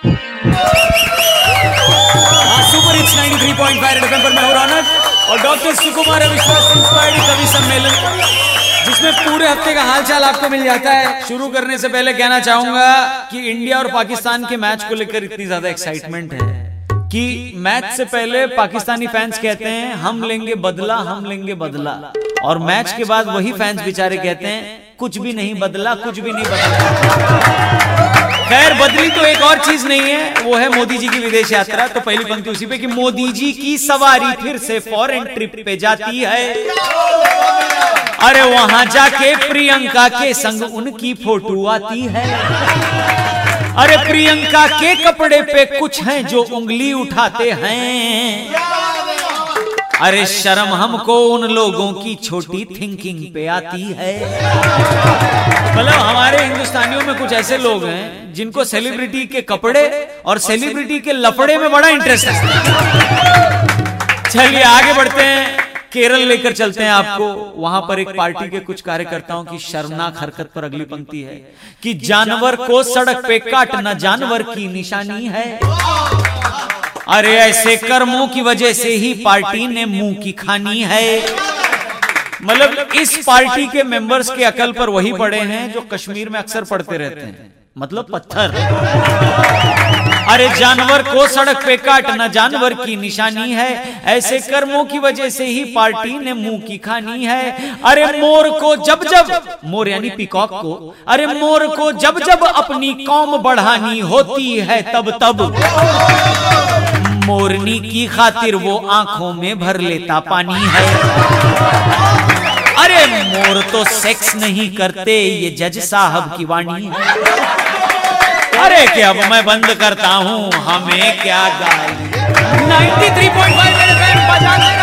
Super hits 93.5 red FM पर मैं हूँ और डॉक्टर सुकुमार विश्वास इंस्पायर्ड कवि सम्मेलन, जिसमें पूरे हफ़्ते का हालचाल आपको मिल जाता है। शुरू करने से पहले कहना चाहूँगा कि इंडिया और पाकिस्तान के मैच को लेकर इतनी ज़्यादा एक्साइटमेंट है कि मैच से पहले पाकिस्तानी फैंस कहते हैं, हम लेंगे बदला, हम लेंगे बदला। और मैच के बाद वही फैंस बेचारे कहते हैं, कुछ भी नहीं बदला, कुछ भी नहीं बदला। खैर, बदली तो एक और चीज़ नहीं है, वो है मोदी जी की विदेश यात्रा। तो पहली पंक्ति उसी पे कि मोदी जी की सवारी फिर से फॉरेन ट्रिप पे जाती है। अरे वहाँ जाके प्रियंका के संग उनकी फ़ोटो आती है। अरे प्रियंका के कपड़े पे कुछ हैं जो उंगली उठाते हैं। अरे शर्म हमको उन लोगों की छोटी थिंकिंग पे आती है। मतलब हमारे हिंदुस्तानियों में कुछ ऐसे लोग हैं जिनको सेलिब्रिटी के कपड़े और सेलिब्रिटी के लफड़े में बड़ा इंटरेस्ट है। चलिए आगे बढ़ते हैं। केरल लेकर चलते हैं आपको। वहाँ पर एक पार्टी के कुछ कार्यकर्ताओं की शर्मनाक हरकत पर अगली पंक्ति है कि जानवर को सड़क पे काटना जानवर की निशानी है। अरे ऐसे कर्मों की वजह से ही पार्टी ने मुँह की खानी है। मतलब इस पार्टी के मेंबर्स के अकल पर वही पड़े हैं जो कश्मीर में अक्सर पड़ते रहते हैं। मतलब पत्थर। अरे जानवर को सड़क पे काटना जानवर की निशानी है। ऐसे कर्मों की वजह से ही पार्टी ने मुँह की खानी है। अरे मोर को जब जब मोर यानी पिकॉक को अरे मोर को जब जब अपनी कौम बढ़ानी होती है तब तब मोरनी की खातिर वो आँखों में भर लेता पानी है अरे मोर तो सेक्स नहीं करते, ये जज साहब की वाणी है। अरे क्या अब मैं बंद करता हूँ, हमें क्या गाय 93.5 थ्री पॉइंट फाइव बजाते